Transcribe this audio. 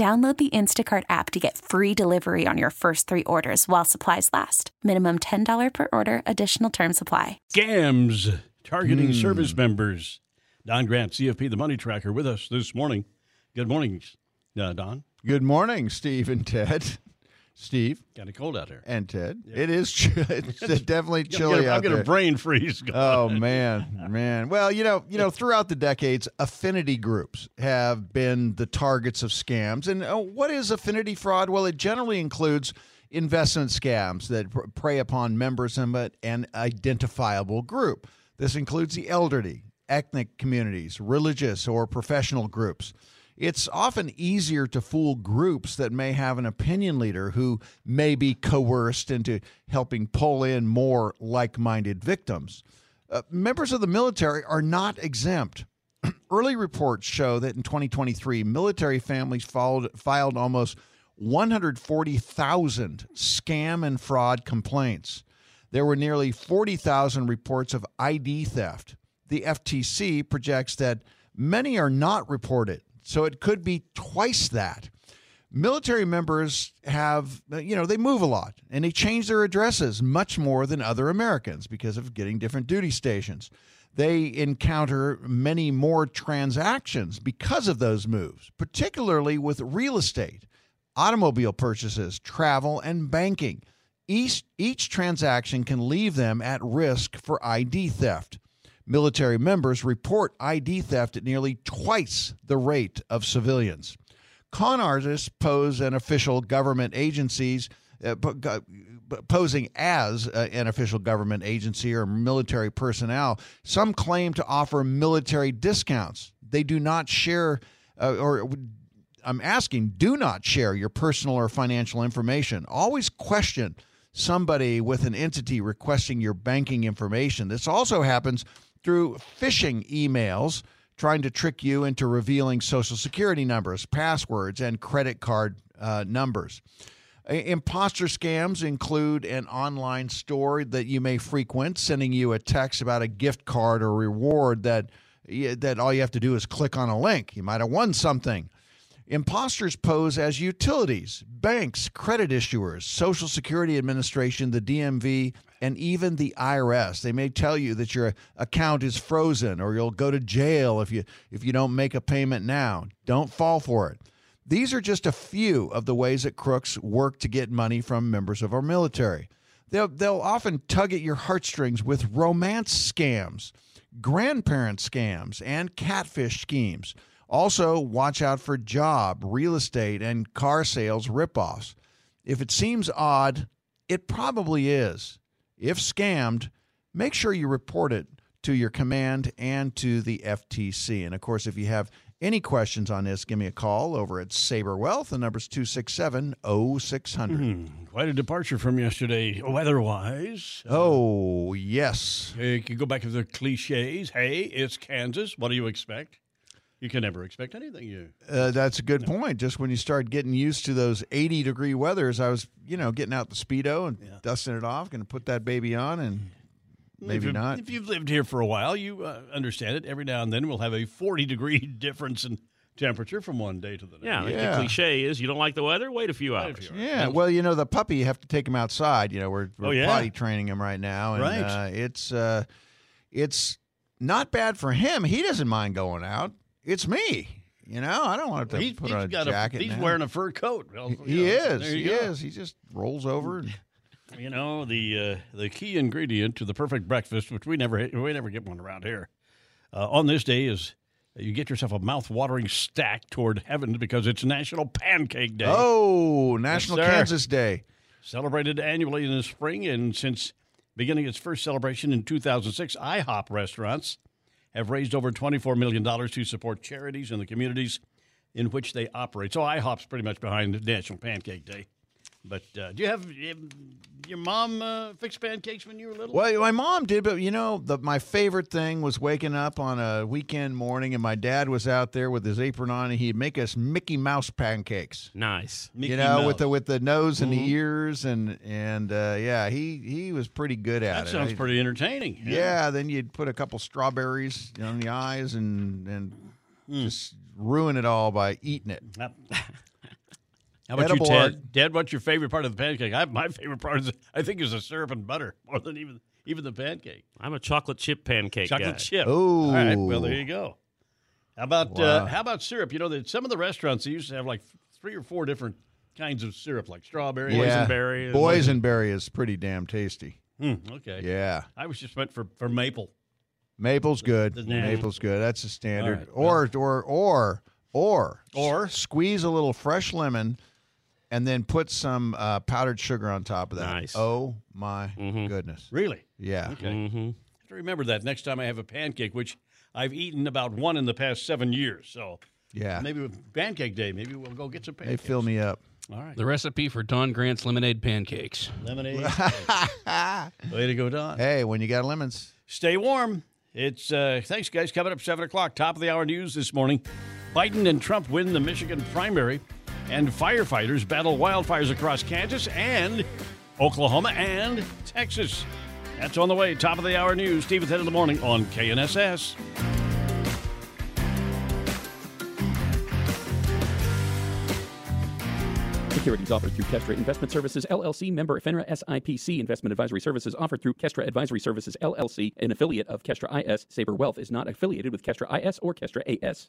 Download the Instacart app to get free delivery on your first three orders while supplies last. Minimum $10 per order, additional term supply. Scams targeting service members. Don Grant, CFP, the money tracker, with us this morning. Good morning, uh, Don. Good morning, Steve and Ted. Steve Kind of cold out here. and Ted. It is ch- it's definitely I'm chilly gonna- out I'm going to brain freeze. going. Oh man, man. Well, you know, you know, throughout the decades, affinity groups have been the targets of scams. And uh, what is affinity fraud? Well, it generally includes investment scams that pr- prey upon members of an identifiable group. This includes the elderly, ethnic communities, religious or professional groups. It's often easier to fool groups that may have an opinion leader who may be coerced into helping pull in more like minded victims. Uh, members of the military are not exempt. Early reports show that in 2023, military families filed, filed almost 140,000 scam and fraud complaints. There were nearly 40,000 reports of ID theft. The FTC projects that many are not reported, so it could be twice that. Military members have, you know, they move a lot and they change their addresses much more than other Americans because of getting different duty stations. They encounter many more transactions because of those moves, particularly with real estate, automobile purchases, travel, and banking. Each, each transaction can leave them at risk for ID theft. Military members report ID theft at nearly twice the rate of civilians. Con artists pose an official government agencies uh, posing as uh, an official government agency or military personnel. Some claim to offer military discounts. They do not share uh, or I'm asking, do not share your personal or financial information. Always question somebody with an entity requesting your banking information. This also happens through phishing emails trying to trick you into revealing social security numbers, passwords, and credit card uh, numbers. Imposter scams include an online store that you may frequent, sending you a text about a gift card or reward that that all you have to do is click on a link. You might have won something. Imposters pose as utilities, banks, credit issuers, Social Security Administration, the DMV, and even the IRS. They may tell you that your account is frozen or you'll go to jail if you if you don't make a payment now. Don't fall for it. These are just a few of the ways that crooks work to get money from members of our military. They'll, they'll often tug at your heartstrings with romance scams, grandparent scams, and catfish schemes. Also, watch out for job, real estate, and car sales ripoffs. If it seems odd, it probably is. If scammed, make sure you report it to your command and to the FTC. And of course, if you have any questions on this, give me a call over at Saber Wealth. The number's 267 0600. Hmm, quite a departure from yesterday, weather-wise. Oh, yes. You can go back to the cliches. Hey, it's Kansas. What do you expect? You can never expect anything. You Uh, that's a good point. Just when you start getting used to those 80 degree weathers, I was, you know, getting out the Speedo and dusting it off, going to put that baby on, and maybe you- not. If you've lived here for a while, you uh, understand it. Every now and then, we'll have a forty-degree difference in temperature from one day to the next. Yeah, Yeah. the cliche is you don't like the weather, wait a few Wait a hours. few hours. Yeah, well, you know, the puppy, you have to take him outside. You know, we're, we're Oh, yeah. potty training him right now. And Right. uh, it's, uh, it's not bad for him. He doesn't mind going out. It's me. You know, I don't want to He's, put he's on a got jacket. a, he's now. wearing a fur coat. Well, He know, is. He go. is. He just rolls over. And, You know the uh, the key ingredient to the perfect breakfast, which we never we never get one around here. Uh, on this day is you get yourself a mouth-watering stack toward heaven because it's National Pancake Day. oh, National sir. Kansas Day. Celebrated annually in the spring, and since beginning its first celebration in 2006, IHOP restaurants have raised over $24 million to support charities in the communities in which they operate. So IHOP's pretty much behind National Pancake Day. But uh, do you have your mom uh, fix pancakes when you were little? Well, my mom did, but you know, the, my favorite thing was waking up on a weekend morning and my dad was out there with his apron on and he'd make us Mickey Mouse pancakes. Nice. Mickey you know, with the with the nose and the ears and and uh, yeah, he he was pretty good at that it. That sounds I- pretty entertaining. Yeah, then you'd put a couple strawberries on the eyes and and Hmm. just ruin it all by eating it. How about you, Ted? art. Dad, what's your favorite part of the pancake? I, my favorite part is, I think, is the syrup and butter more than even even the pancake. I'm a chocolate chip pancake Chocolate guy. chip. Ooh. All right. Well, there you go. How about uh, how about syrup? You know that some of the restaurants they used to have like three or four different kinds of syrup, like strawberry. yeah, Boysenberry boysenberry is pretty damn tasty. Hmm, okay. Yeah, I was just meant for for maple. maple's good. The name. Maple's good. That's a standard. right, or or or or Or? squeeze a little fresh lemon. And then put some uh, powdered sugar on top of that. Nice. Oh my goodness! Really? Yeah. Okay. Mm-hmm. I have to remember that next time I have a pancake, which I've eaten about one in the past seven years. So Yeah. maybe with pancake day, maybe we'll go get some pancakes. They fill me up. All right. The recipe for Don Grant's lemonade pancakes. Lemonade. Way to go, Don. Hey, when you got lemons, Stay warm. It's uh, thanks, guys. Coming up seven o'clock, top of the hour news this morning. Biden and Trump win the Michigan primary, and firefighters battle wildfires across Kansas and Oklahoma and Texas. That's on the way. Top of the hour news. Steve 10 in the morning on KNSS. Securities offered through Kestra Investment Services LLC, member FINRA SIPC. Investment advisory services offered through Kestra Advisory Services LLC, an affiliate of Kestra IS. Saber Wealth is not affiliated with Kestra IS or Kestra AS.